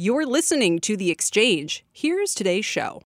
You're listening to The Exchange. Here's today's show.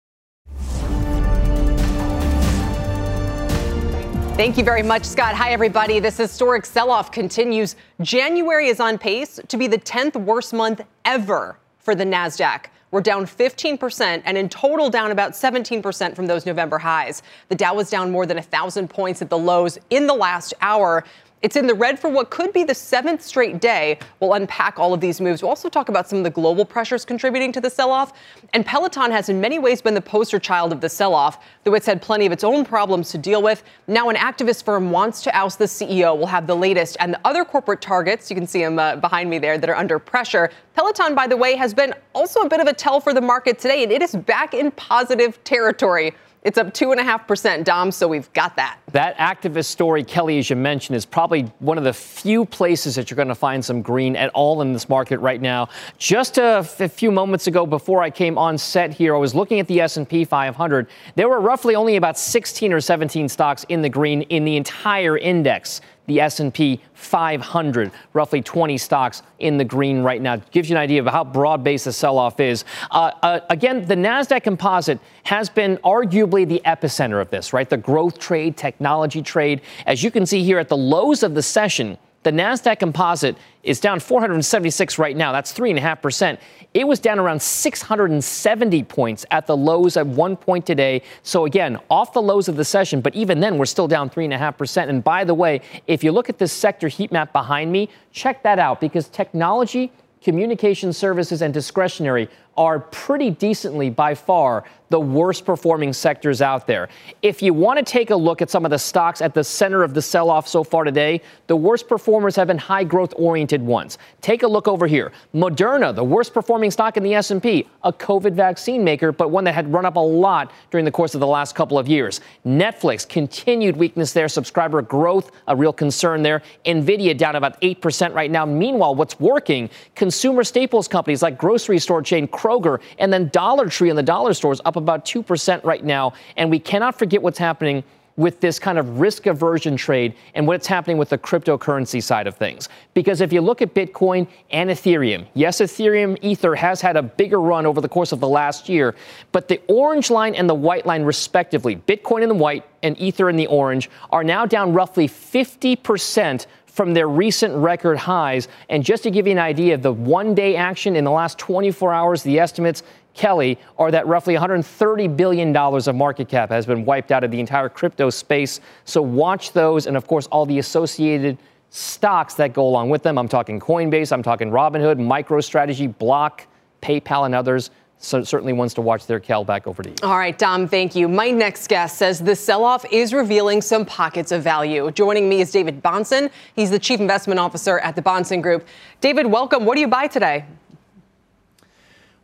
Thank you very much, Scott. Hi, everybody. This historic sell off continues. January is on pace to be the 10th worst month ever for the NASDAQ. We're down 15% and in total down about 17% from those November highs. The Dow was down more than 1,000 points at the lows in the last hour. It's in the red for what could be the seventh straight day. We'll unpack all of these moves. We'll also talk about some of the global pressures contributing to the sell off. And Peloton has, in many ways, been the poster child of the sell off, though it's had plenty of its own problems to deal with. Now, an activist firm wants to oust the CEO. We'll have the latest. And the other corporate targets, you can see them uh, behind me there, that are under pressure. Peloton, by the way, has been also a bit of a tell for the market today, and it is back in positive territory. It's up 2.5%, Dom, so we've got that. That activist story, Kelly, as you mentioned, is probably one of the few places that you're going to find some green at all in this market right now. Just a, f- a few moments ago, before I came on set here, I was looking at the S&P 500. There were roughly only about 16 or 17 stocks in the green in the entire index the S&P 500, roughly 20 stocks in the green right now. Gives you an idea of how broad-based the sell-off is. Uh, uh, again, the Nasdaq Composite has been arguably the epicenter of this, right? The growth trade, technology trade. As you can see here at the lows of the session, the NASDAQ composite is down 476 right now. That's 3.5%. It was down around 670 points at the lows at one point today. So, again, off the lows of the session, but even then, we're still down 3.5%. And by the way, if you look at this sector heat map behind me, check that out because technology, communication services, and discretionary are pretty decently by far the worst performing sectors out there. If you want to take a look at some of the stocks at the center of the sell off so far today, the worst performers have been high growth oriented ones. Take a look over here. Moderna, the worst performing stock in the S&P, a COVID vaccine maker, but one that had run up a lot during the course of the last couple of years. Netflix, continued weakness there, subscriber growth, a real concern there. Nvidia down about 8% right now. Meanwhile, what's working, consumer staples companies like grocery store chain Kroger and then Dollar Tree and the dollar stores up about 2% right now. And we cannot forget what's happening with this kind of risk aversion trade and what's happening with the cryptocurrency side of things. Because if you look at Bitcoin and Ethereum, yes, Ethereum Ether has had a bigger run over the course of the last year, but the orange line and the white line, respectively, Bitcoin in the white and Ether in the orange, are now down roughly 50% from their recent record highs. And just to give you an idea of the one day action in the last 24 hours, the estimates Kelly are that roughly $130 billion of market cap has been wiped out of the entire crypto space. So watch those and, of course, all the associated stocks that go along with them. I'm talking Coinbase, I'm talking Robinhood, MicroStrategy, Block, PayPal, and others. So certainly ones to watch there Kel, back over to you. All right, Dom, thank you. My next guest says the sell off is revealing some pockets of value. Joining me is David Bahnsen. He's the Chief Investment Officer at the Bahnsen Group. David, welcome. What do you buy today?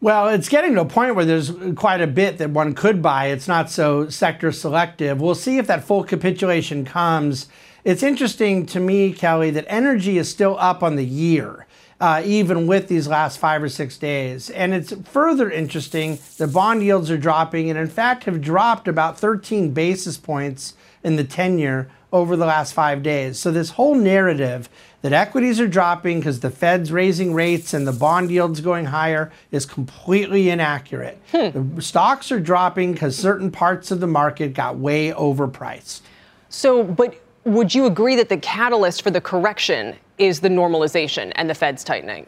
Well, it's getting to a point where there's quite a bit that one could buy. It's not so sector selective. We'll see if that full capitulation comes. It's interesting to me, Kelly, that energy is still up on the year, uh, even with these last five or six days. And it's further interesting the bond yields are dropping and, in fact, have dropped about 13 basis points in the 10 year over the last five days. So, this whole narrative that equities are dropping because the Fed's raising rates and the bond yields going higher is completely inaccurate. Hmm. The stocks are dropping because certain parts of the market got way overpriced. So, but would you agree that the catalyst for the correction is the normalization and the Fed's tightening?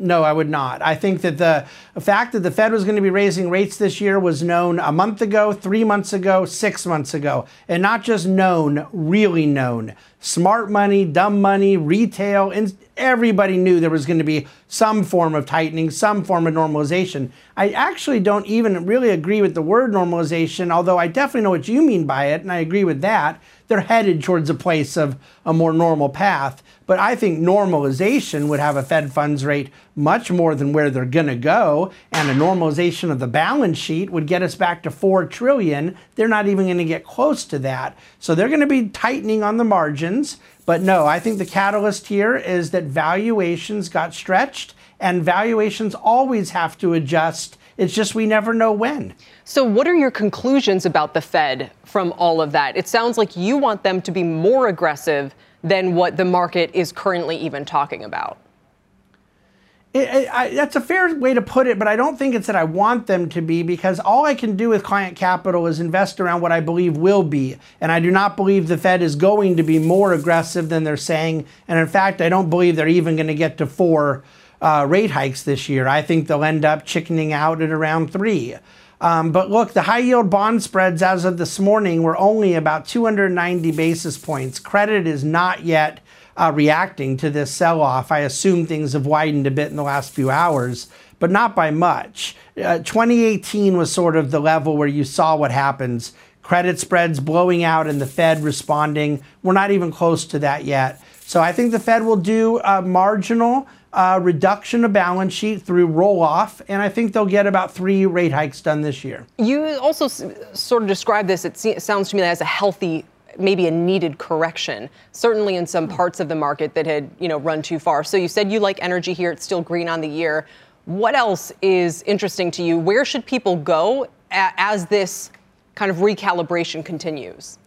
No, I would not. I think that the fact that the Fed was going to be raising rates this year was known a month ago, three months ago, six months ago, and not just known, really known. smart money, dumb money, retail, and everybody knew there was going to be some form of tightening, some form of normalization. I actually don't even really agree with the word normalization, although I definitely know what you mean by it, and I agree with that. They're headed towards a place of a more normal path. But I think normalization would have a Fed funds rate much more than where they're going to go, and a normalization of the balance sheet would get us back to 4 trillion. They're not even going to get close to that. So they're going to be tightening on the margins. But no, I think the catalyst here is that valuations got stretched, and valuations always have to adjust. It's just we never know when. So, what are your conclusions about the Fed from all of that? It sounds like you want them to be more aggressive than what the market is currently even talking about. It, I, that's a fair way to put it, but I don't think it's that I want them to be because all I can do with client capital is invest around what I believe will be. And I do not believe the Fed is going to be more aggressive than they're saying. And in fact, I don't believe they're even going to get to four uh, rate hikes this year. I think they'll end up chickening out at around three. Um, but look, the high yield bond spreads as of this morning were only about 290 basis points. Credit is not yet uh, reacting to this sell off. I assume things have widened a bit in the last few hours, but not by much. Uh, 2018 was sort of the level where you saw what happens credit spreads blowing out and the Fed responding. We're not even close to that yet. So I think the Fed will do a marginal uh, reduction of balance sheet through roll off, and I think they'll get about three rate hikes done this year. You also s- sort of describe this, it, se- it sounds to me as a healthy maybe a needed correction certainly in some parts of the market that had you know run too far. So you said you like energy here it's still green on the year. What else is interesting to you? Where should people go as this kind of recalibration continues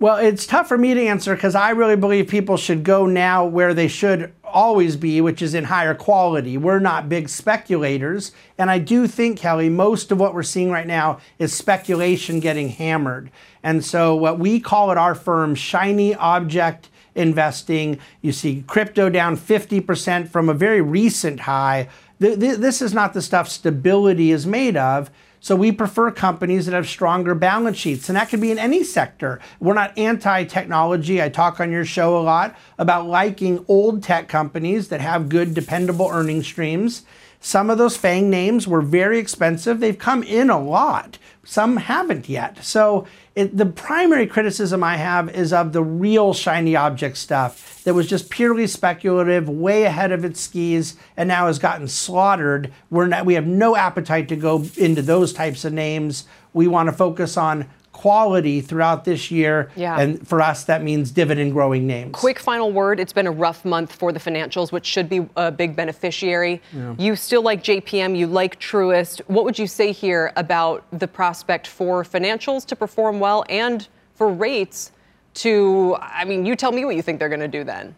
Well, it's tough for me to answer because I really believe people should go now where they should always be, which is in higher quality. We're not big speculators. And I do think, Kelly, most of what we're seeing right now is speculation getting hammered. And so, what we call at our firm shiny object investing, you see crypto down 50% from a very recent high. Th- th- this is not the stuff stability is made of. So we prefer companies that have stronger balance sheets, and that could be in any sector. We're not anti technology. I talk on your show a lot about liking old tech companies that have good, dependable earning streams. Some of those FANG names were very expensive. They've come in a lot. Some haven't yet. So it, the primary criticism I have is of the real shiny object stuff that was just purely speculative, way ahead of its skis, and now has gotten slaughtered. We're not, we have no appetite to go into those types of names. We want to focus on quality throughout this year. Yeah. And for us, that means dividend growing names. Quick final word. It's been a rough month for the financials, which should be a big beneficiary. You still like JPM, you like Truist. What would you say here about the prospect for financials to perform well and for rates to, I mean, you tell me what you think they're going to do then.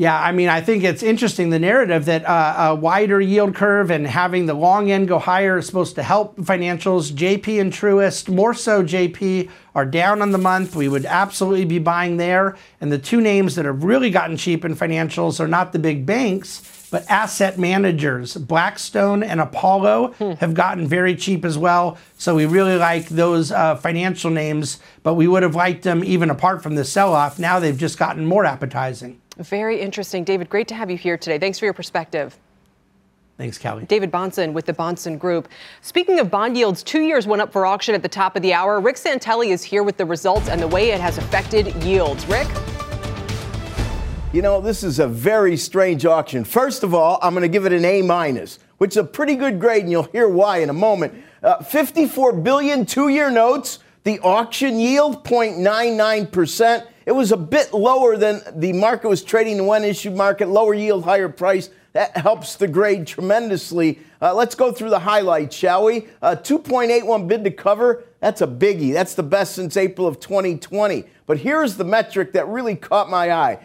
Yeah, I mean, I think it's interesting the narrative that uh, a wider yield curve and having the long end go higher is supposed to help financials. JP and Truist, more so JP, are down on the month. We would absolutely be buying there. And the two names that have really gotten cheap in financials are not the big banks, but asset managers. Blackstone and Apollo have gotten very cheap as well. So we really like those uh, financial names, but we would have liked them even apart from the sell off. Now they've just gotten more appetizing. Very interesting. David, great to have you here today. Thanks for your perspective. Thanks, Kelly. David Bahnsen with the Bahnsen Group. Speaking of bond yields, two years went up for auction at the top of the hour. Rick Santelli is here with the results and the way it has affected yields. Rick? You know, this is a very strange auction. First of all, I'm going to give it an A minus, which is a pretty good grade, and you'll hear why in a moment. Uh, 54 billion two-year notes. The auction yield 0.99%. It was a bit lower than the market was trading in when-issued market. Lower yield, higher price. That helps the grade tremendously. Uh, let's go through the highlights, shall we? Uh, 2.81 bid to cover. That's a biggie. That's the best since April of 2020. But here's the metric that really caught my eye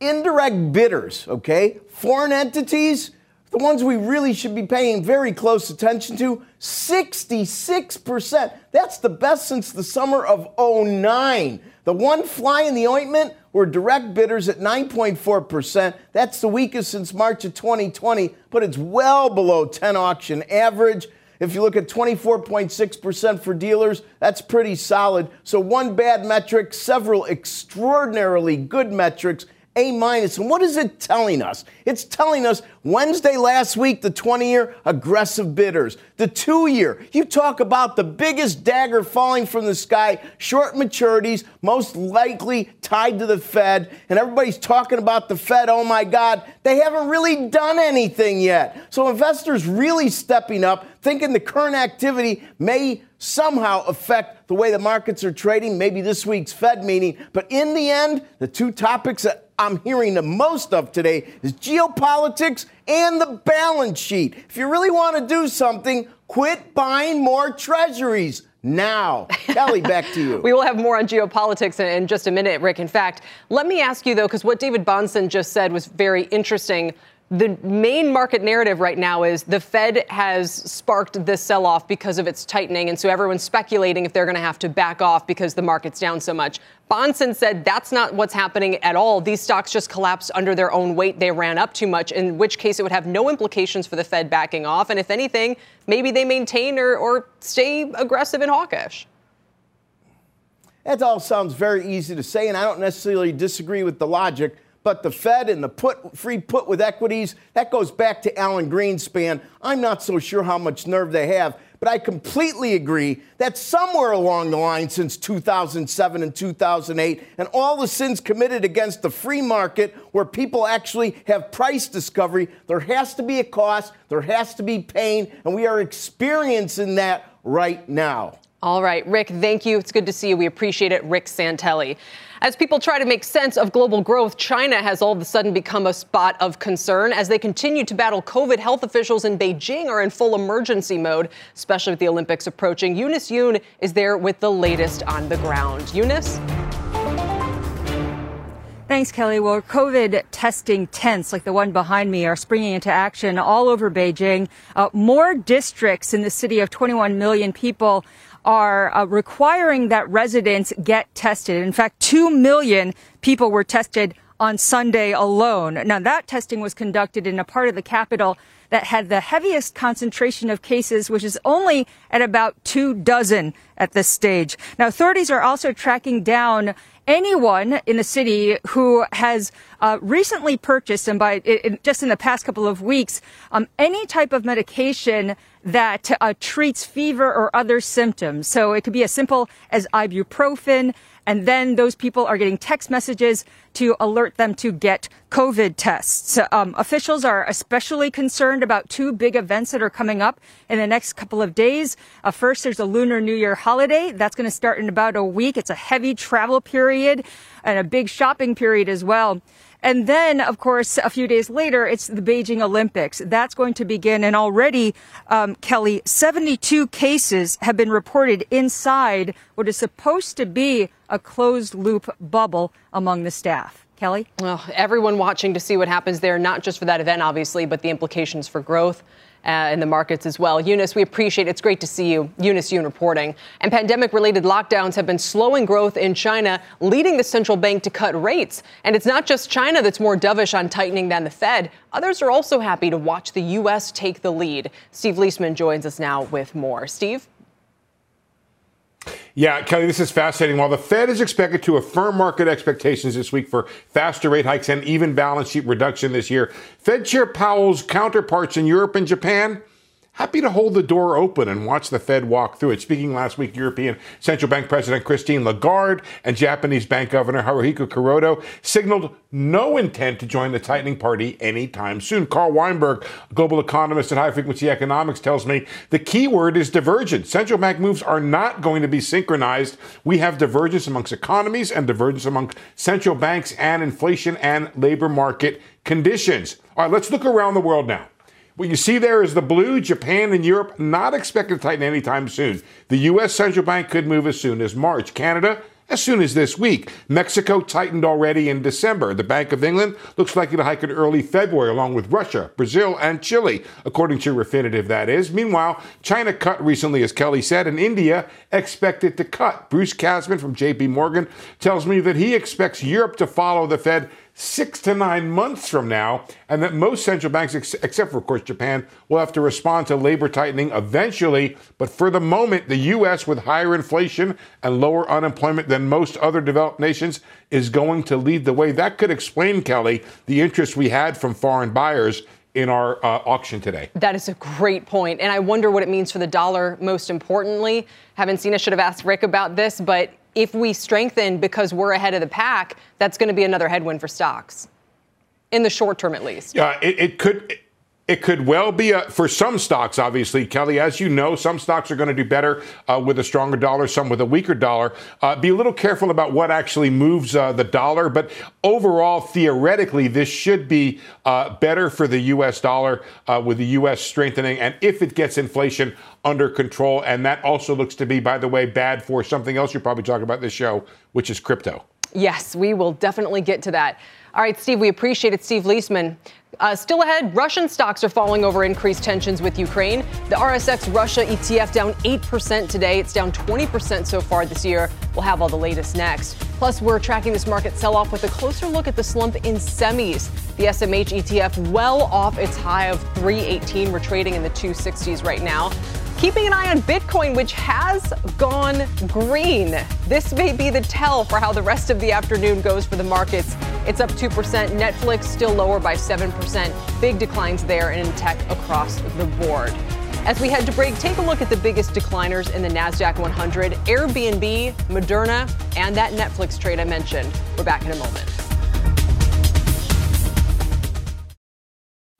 indirect bidders, okay? Foreign entities, the ones we really should be paying very close attention to, 66%. That's the best since the summer of 09. The one fly in the ointment were direct bidders at 9.4%. That's the weakest since March of 2020, but it's well below 10 auction average. If you look at 24.6% for dealers, that's pretty solid. So, one bad metric, several extraordinarily good metrics, a minus. And what is it telling us? It's telling us Wednesday last week, the 20 year aggressive bidders. The two year, you talk about the biggest dagger falling from the sky, short maturities, most likely tied to the Fed. And everybody's talking about the Fed. Oh my God, they haven't really done anything yet. So investors really stepping up, thinking the current activity may somehow affect the way the markets are trading, maybe this week's Fed meeting. But in the end, the two topics that I'm hearing the most of today is geopolitics and the balance sheet. If you really want to do something, quit buying more treasuries now. Kelly, back to you. we will have more on geopolitics in, just a minute, Rick. In fact, let me ask you, though, because what David Bahnsen just said was very interesting the main market narrative right now is the Fed has sparked this sell off because of its tightening. And so everyone's speculating if they're going to have to back off because the market's down so much. Bahnsen said that's not what's happening at all. These stocks just collapsed under their own weight. They ran up too much, in which case it would have no implications for the Fed backing off. And if anything, maybe they maintain or, or stay aggressive and hawkish. That all sounds very easy to say, and I don't necessarily disagree with the logic. But the Fed and the put free put with equities, that goes back to Alan Greenspan. I'm not so sure how much nerve they have, but I completely agree that somewhere along the line since 2007 and 2008 and all the sins committed against the free market where people actually have price discovery, there has to be a cost, there has to be pain, and we are experiencing that right now. All right, Rick, thank you. It's good to see you. We appreciate it. Rick Santelli. As people try to make sense of global growth, China has all of a sudden become a spot of concern. As they continue to battle COVID, health officials in Beijing are in full emergency mode, especially with the Olympics approaching. Eunice Yoon is there with the latest on the ground. Eunice? Thanks, Kelly. Well, COVID testing tents like the one behind me are springing into action all over Beijing. Uh, more districts in the city of 21 million people are uh, requiring that residents get tested. In fact, 2 million people were tested on Sunday alone. Now, that testing was conducted in a part of the capital that had the heaviest concentration of cases, which is only at about two dozen at this stage. Now, authorities are also tracking down anyone in the city who has uh, recently purchased, and by it, just in the past couple of weeks, um, any type of medication that uh, treats fever or other symptoms. So it could be as simple as ibuprofen, and then those people are getting text messages to alert them to get COVID tests. Um, officials are especially concerned about two big events that are coming up in the next couple of days. Uh, first, there's a Lunar New Year holiday. That's going to start in about a week. It's a heavy travel period and a big shopping period as well. And then, of course, a few days later, it's the Beijing Olympics. That's going to begin. And already, um, Kelly, 72 cases have been reported inside what is supposed to be a closed loop bubble among the staff. Kelly? Well, everyone watching to see what happens there, not just for that event, obviously, but the implications for growth uh, in the markets as well. Eunice, we appreciate it. It's great to see you. Eunice Yoon reporting. And pandemic related lockdowns have been slowing growth in China, leading the central bank to cut rates. And it's not just China that's more dovish on tightening than the Fed. Others are also happy to watch the U.S. take the lead. Steve Liesman joins us now with more. Steve? Yeah, Kelly, this is fascinating. While the Fed is expected to affirm market expectations this week for faster rate hikes and even balance sheet reduction this year, Fed Chair Powell's counterparts in Europe and Japan happy to hold the door open and watch the Fed walk through it. Speaking last week, European Central Bank President Christine Lagarde and Japanese Bank Governor Haruhiko Kuroda signaled no intent to join the tightening party anytime soon. Carl Weinberg, global economist at High Frequency Economics, tells me the key word is divergence. Central bank moves are not going to be synchronized. We have divergence amongst economies and divergence among central banks and inflation and labor market conditions. All right, let's look around the world now. What you see there is the blue, Japan and Europe not expected to tighten anytime soon. The U.S. Central Bank could move as soon as March. Canada, as soon as this week. Mexico tightened already in December. The Bank of England looks likely to hike in early February, along with Russia, Brazil, and Chile, according to Refinitiv, that is. Meanwhile, China cut recently, as Kelly said, and India expected to cut. Bruce Kasman from JP Morgan tells me that he expects Europe to follow the Fed six to nine months from now, and that most central banks, ex- except for, of course, Japan, will have to respond to labor tightening eventually. But for the moment, the U.S., with higher inflation and lower unemployment than most other developed nations, is going to lead the way. That could explain, Kelly, the interest we had from foreign buyers in our uh, auction today. That is a great point. And I wonder what it means for the dollar most importantly. Haven't seen, I should have asked Rick about this, but if we strengthen because we're ahead of the pack, that's going to be another headwind for stocks in the short term at least. Yeah, it, it could. It could well be a, for some stocks, obviously, Kelly. As you know, some stocks are going to do better uh, with a stronger dollar, some with a weaker dollar. Uh, be a little careful about what actually moves uh, the dollar. But overall, theoretically, this should be uh, better for the U.S. dollar uh, with the U.S. strengthening. And if it gets inflation under control, and that also looks to be, by the way, bad for something else you're probably talking about this show, which is crypto. Yes, we will definitely get to that. All right, Steve, we appreciate it. Steve Liesman. Uh, still ahead, Russian stocks are falling over increased tensions with Ukraine. The RSX Russia ETF down 8% today. It's down 20% so far this year. We'll have all the latest next. Plus, we're tracking this market sell off with a closer look at the slump in semis. The SMH ETF well off its high of 318. We're trading in the 260s right now. Keeping an eye on Bitcoin, which has gone green. This may be the tell for how the rest of the afternoon goes for the markets. It's up 2%. Netflix still lower by 7%. Big declines there and in tech across the board. As we head to break, take a look at the biggest decliners in the NASDAQ 100 Airbnb, Moderna, and that Netflix trade I mentioned. We're back in a moment.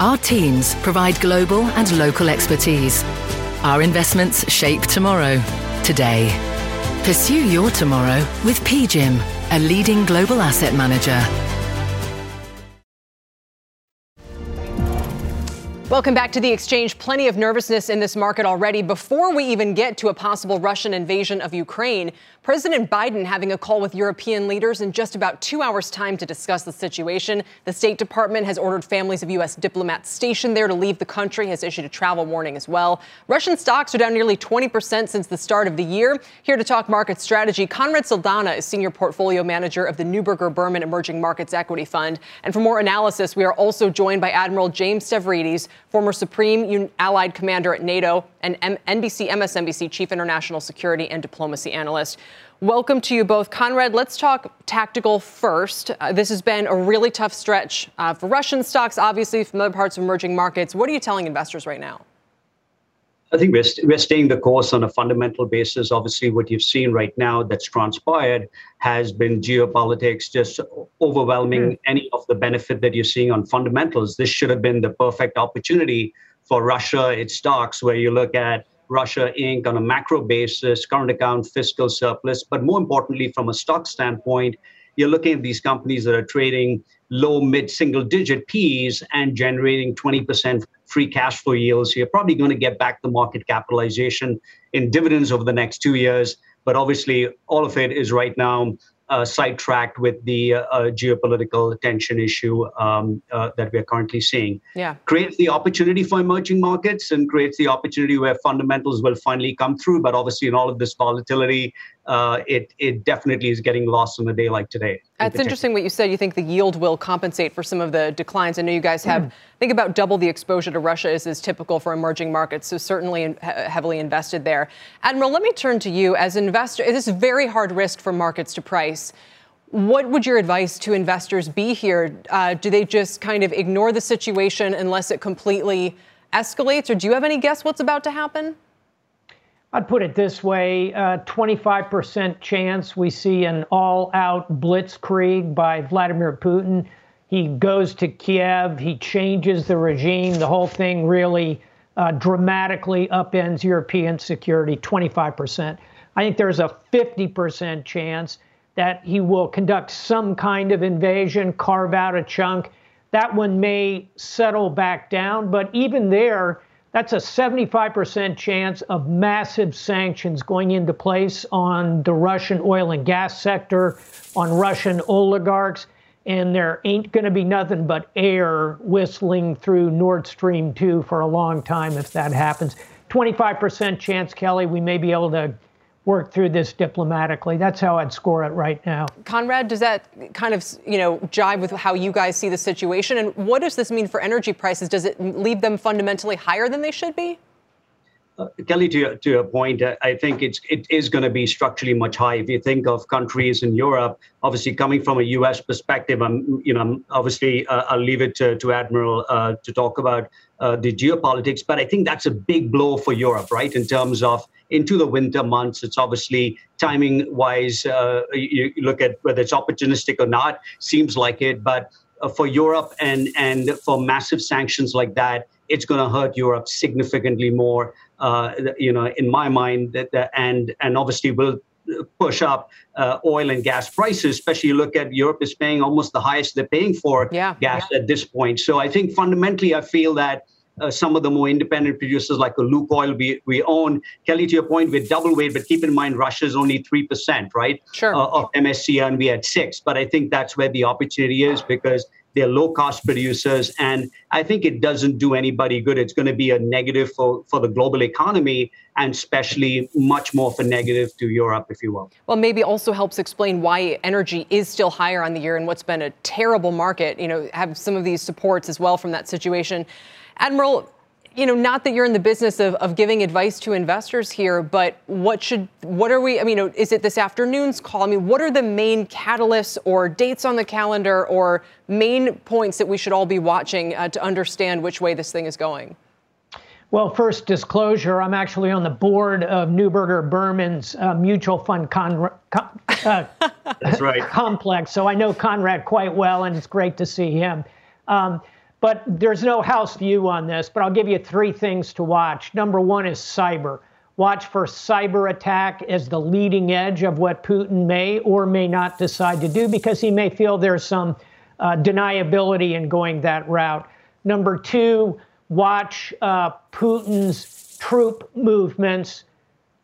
Our teams provide global and local expertise. Our investments shape tomorrow, today. Pursue your tomorrow with PGIM, a leading global asset manager. Welcome back to the exchange. Plenty of nervousness in this market already. Before we even get to a possible Russian invasion of Ukraine, President Biden having a call with European leaders in just about two hours' time to discuss the situation. The State Department has ordered families of U.S. diplomats stationed there to leave the country, has issued a travel warning as well. Russian stocks are down nearly 20% since the start of the year. Here to talk market strategy, Conrad Saldana is Senior Portfolio Manager of the Neuberger Berman Emerging Markets Equity Fund. And for more analysis, we are also joined by Admiral James Stavridis, former Supreme Allied Commander at NATO and M- NBC MSNBC Chief International Security and Diplomacy Analyst. Welcome to you both. Conrad, let's talk tactical first. Uh, this has been a really tough stretch uh, for Russian stocks, obviously, from other parts of emerging markets. What are you telling investors right now? I think we're, st- we're staying the course on a fundamental basis. Obviously, what you've seen right now that's transpired has been geopolitics just overwhelming mm. any of the benefit that you're seeing on fundamentals. This should have been the perfect opportunity for Russia, its stocks, where you look at Russia Inc. on a macro basis, current account, fiscal surplus, but more importantly, from a stock standpoint, you're looking at these companies that are trading low, mid single digit P's and generating 20% free cash flow yields. You're probably going to get back the market capitalization in dividends over the next two years. But obviously, all of it is right now uh, sidetracked with the uh, uh, geopolitical tension issue um, uh, that we're currently seeing. Yeah. Creates the opportunity for emerging markets and creates the opportunity where fundamentals will finally come through. But obviously, in all of this volatility, uh, it it definitely is getting lost on a day like today. That's in interesting what you said. You think the yield will compensate for some of the declines. I know you guys have mm. think about double the exposure to Russia as is typical for emerging markets. So certainly in, heavily invested there. Admiral, let me turn to you as an investor. It is very hard risk for markets to price. What would your advice to investors be here? Uh, do they just kind of ignore the situation unless it completely escalates, or do you have any guess what's about to happen? I'd put it this way uh, 25% chance we see an all out blitzkrieg by Vladimir Putin. He goes to Kiev, he changes the regime. The whole thing really uh, dramatically upends European security 25%. I think there's a 50% chance that he will conduct some kind of invasion, carve out a chunk. That one may settle back down, but even there, that's a 75% chance of massive sanctions going into place on the Russian oil and gas sector, on Russian oligarchs, and there ain't going to be nothing but air whistling through Nord Stream 2 for a long time if that happens. 25% chance, Kelly, we may be able to work through this diplomatically. That's how I'd score it right now. Conrad, does that kind of, you know, jive with how you guys see the situation? And what does this mean for energy prices? Does it leave them fundamentally higher than they should be? Uh, Kelly, to your, to your point, uh, I think it's it is going to be structurally much higher. If you think of countries in Europe, obviously coming from a U.S. perspective, I'm you know obviously uh, I'll leave it to, to Admiral uh, to talk about uh, the geopolitics, but I think that's a big blow for Europe, right? In terms of into the winter months, it's obviously timing wise. Uh, you, look at whether it's opportunistic or not, seems like it, but for Europe and and for massive sanctions like that, it's going to hurt Europe significantly more you know, in my mind, that, and and obviously will push up uh, oil and gas prices. Especially, you look at Europe is paying almost the highest they're paying for yeah, gas yeah. at this point. So I think fundamentally, I feel that. Uh, some of the more independent producers like a Lukoil we, we own. Kelly, to your point, we're double weight, but keep in mind Russia is only 3%, right? Sure. Uh, of MSCI and we had 6 But I think that's where the opportunity is because they're low cost producers. And I think it doesn't do anybody good. It's going to be a negative for, for the global economy and especially much more for negative to Europe, if you will. Well, maybe also helps explain why energy is still higher on the year and what's been a terrible market. You know, have some of these supports as well from that situation. Admiral, you know, not that you're in the business of, of giving advice to investors here, but what should, what are we, I mean, is it this afternoon's call? I mean, what are the main catalysts or dates on the calendar or main points that we should all be watching uh, to understand which way this thing is going? Well, first disclosure, I'm actually on the board of Neuberger Berman's uh, mutual fund con- con- uh, That's right. complex, so I know Conrad quite well, and it's great to see him. Um, but there's no house view on this, but I'll give you three things to watch. Number one is cyber. Watch for cyber attack as the leading edge of what Putin may or may not decide to do because he may feel there's some uh, deniability in going that route. Number two, watch uh, Putin's troop movements.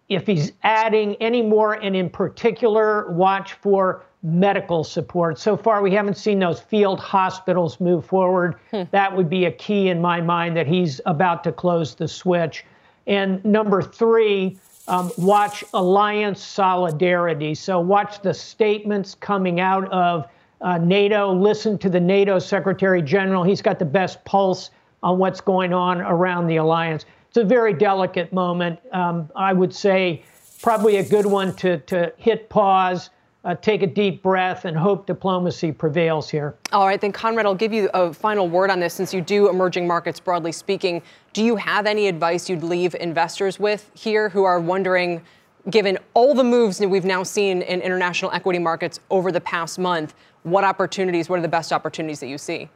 If he's adding any more, and in particular, watch for medical support. So far, we haven't seen those field hospitals move forward. Hmm. That would be a key in my mind that he's about to close the switch. And number three, um, watch alliance solidarity. So watch the statements coming out of uh, NATO. Listen to the NATO Secretary General. He's got the best pulse on what's going on around the alliance. It's a very delicate moment. Um, I would say probably a good one to, to hit pause uh, take a deep breath and hope diplomacy prevails here. All right, then, Conrad, I'll give you a final word on this since you do emerging markets broadly speaking. Do you have any advice you'd leave investors with here who are wondering, given all the moves that we've now seen in international equity markets over the past month, what opportunities, what are the best opportunities that you see?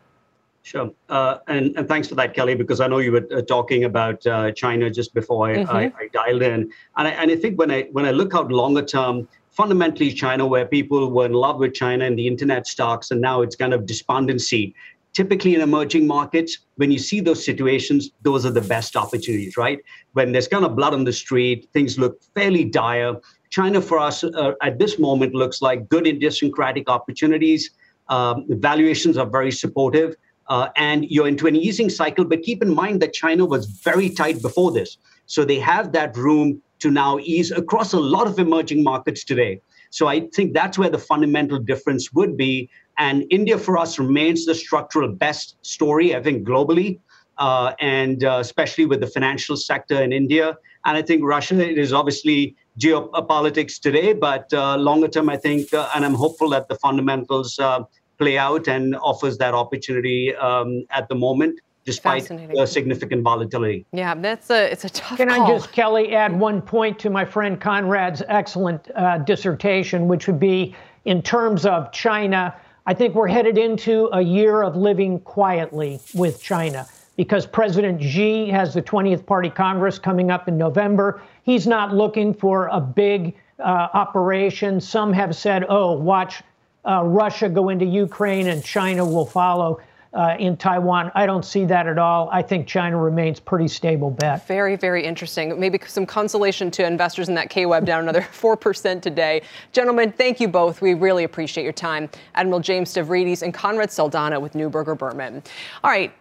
Sure. Uh, and, and thanks for that, Kelly, because I know you were uh, talking about uh, China just before I, mm-hmm. I, I, dialed in. And I, and I think when I, when I look out longer term, fundamentally China, where people were in love with China and the internet stocks, and now it's kind of despondency. Typically, in emerging markets, when you see those situations, those are the best opportunities, right? When there's kind of blood on the street, things look fairly dire. China, for us uh, at this moment, looks like good idiosyncratic opportunities. Um, valuations are very supportive. Uh, and you're into an easing cycle, but keep in mind that China was very tight before this. So they have that room to now ease across a lot of emerging markets today. So I think that's where the fundamental difference would be. And India for us remains the structural best story, I think, globally, uh, and uh, especially with the financial sector in India. And I think Russia it is obviously geopolitics today, but uh, longer term, I think, uh, and I'm hopeful that the fundamentals uh, play out and offers that opportunity um, at the moment despite the significant volatility. Yeah, that's a it's a tough. One. Can call. I just, Kelly, add one point to my friend Conrad's excellent uh, dissertation, which would be in terms of China. I think we're headed into a year of living quietly with China because President Xi has the 20th Party Congress coming up in November. He's not looking for a big uh, operation. Some have said, oh, watch uh, Russia go into Ukraine and China will follow uh, in Taiwan. I don't see that at all. I think China remains pretty stable bet. Very, very interesting. Maybe some consolation to investors in that KWEB down another 4% today. Gentlemen, thank you both. We really appreciate your time. Admiral James Stavridis and Conrad Saldana with Neuberger Berman. All right.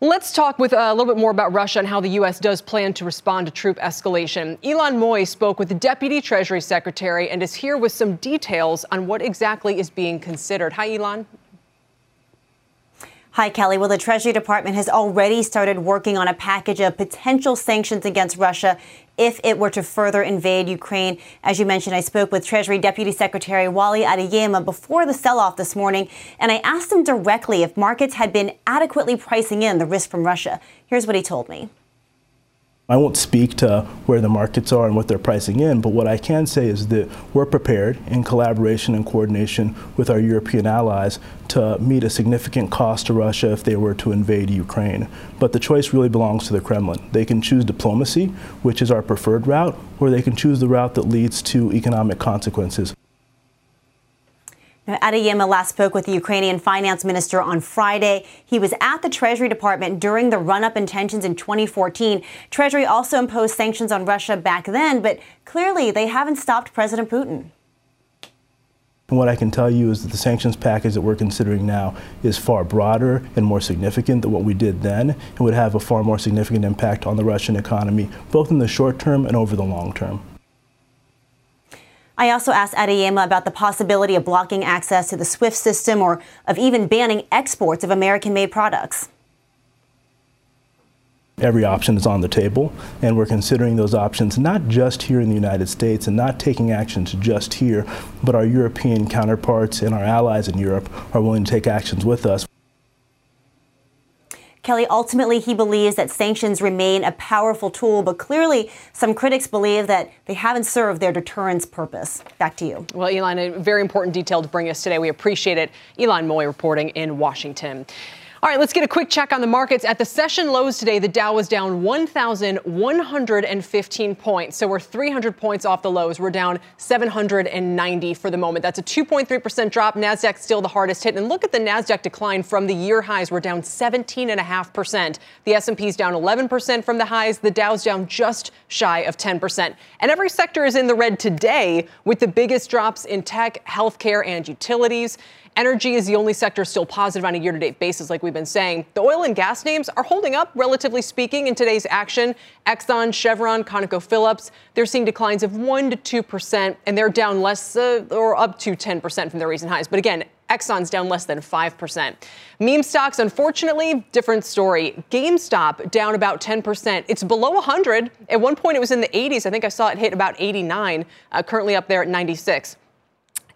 Let's talk with uh, a little bit more about Russia and how the U.S. does plan to respond to troop escalation. Ylan Mui spoke with the Deputy Treasury Secretary and is here with some details on what exactly is being considered. Hi, Ylan. Hi, Kelly. Well, the Treasury Department has already started working on a package of potential sanctions against Russia if it were to further invade Ukraine. As you mentioned, I spoke with Treasury Deputy Secretary Wally Adeyemo before the sell off this morning, and I asked him directly if markets had been adequately pricing in the risk from Russia. Here's what he told me. I won't speak to where the markets are and what they're pricing in, but what I can say is that we're prepared in collaboration and coordination with our European allies to meet a significant cost to Russia if they were to invade Ukraine. But the choice really belongs to the Kremlin. They can choose diplomacy, which is our preferred route, or they can choose the route that leads to economic consequences. Now, Adeyemo last spoke with the Ukrainian finance minister on Friday. He was at the Treasury Department during the run up in tensions in 2014. Treasury also imposed sanctions on Russia back then, but clearly they haven't stopped President Putin. What I can tell you is that the sanctions package that we're considering now is far broader and more significant than what we did then and would have a far more significant impact on the Russian economy, both in the short term and over the long term. I also asked Adeyemo about the possibility of blocking access to the SWIFT system or of even banning exports of American made products. Every option is on the table, and we're considering those options not just here in the United States and not taking actions just here, but our European counterparts and our allies in Europe are willing to take actions with us. Kelly, ultimately, he believes that sanctions remain a powerful tool, but clearly some critics believe that they haven't served their deterrence purpose. Back to you. Well, Ylan, a very important detail to bring us today. We appreciate it. Ylan Mui reporting in Washington. All right, let's get a quick check on the markets. At the session lows today, the Dow was down 1,115 points. So we're 300 points off the lows. We're down 790 for the moment. That's a 2.3% drop. NASDAQ still the hardest hit. And look at the NASDAQ decline from the year highs. We're down 17.5%. The S&P's down 11% from the highs. The Dow's down just shy of 10%. And every sector is in the red today with the biggest drops in tech, healthcare, and utilities. Energy is the only sector still positive on a year to date basis, like we've been saying. The oil and gas names are holding up, relatively speaking, in today's action. Exxon, Chevron, ConocoPhillips, they're seeing declines of 1% to 2%, and they're down less uh, or up to 10% from their recent highs. But again, Exxon's down less than 5%. Meme stocks, unfortunately, different story. GameStop down about 10%. It's below 100. At one point, it was in the 80s. I think I saw it hit about 89, uh, currently up there at 96.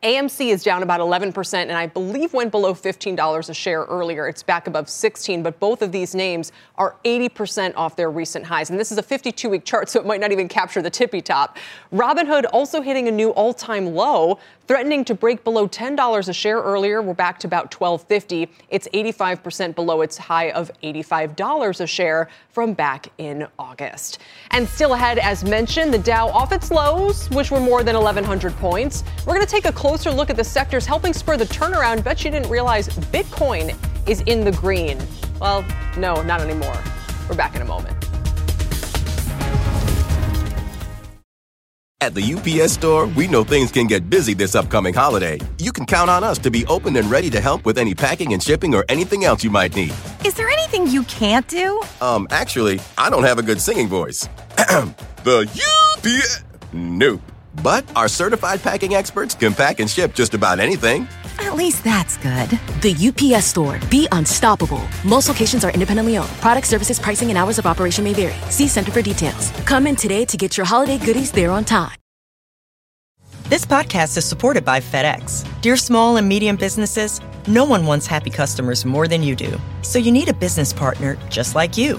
AMC is down about 11%, and I believe went below $15 a share earlier. It's back above 16, but both of these names are 80% off their recent highs. And this is a 52 week chart, so it might not even capture the tippy top. Robinhood also hitting a new all time low, threatening to break below $10 a share earlier. We're back to about $12.50. It's 85% below its high of $85 a share from back in August. And still ahead, as mentioned, the Dow off its lows, which were more than 1,100 points. We're going to take a closer look at the sectors helping spur the turnaround. Bet you didn't realize Bitcoin is in the green. Well, no, not anymore. We're back in a moment. At the UPS store, we know things can get busy this upcoming holiday. You can count on us to be open and ready to help with any packing and shipping or anything else you might need. Is there anything you can't do? Um, actually, I don't have a good singing voice. the UPS. Nope. But our certified packing experts can pack and ship just about anything. At least that's good. The UPS store. Be unstoppable. Most locations are independently owned. Product services, pricing, and hours of operation may vary. See Center for details. Come in today to get your holiday goodies there on time. This podcast is supported by FedEx. Dear small and medium businesses, No one wants happy customers more than you do. So you need a business partner just like you.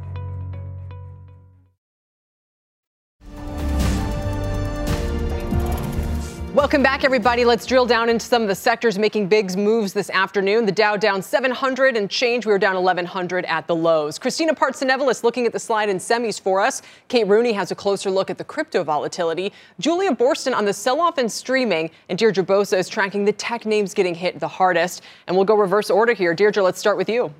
Welcome back, everybody. Let's drill down into some of the sectors making big moves this afternoon. The Dow down 700 and change. We were down 1,100 at the lows. Christina Partsinevelos looking at the slide in semis for us. Kate Rooney has a closer look at the crypto volatility. Julia Boorstin on the sell-off in streaming. And Deirdre Bosa is tracking the tech names getting hit the hardest. And we'll go reverse order here. Deirdre, let's start with you.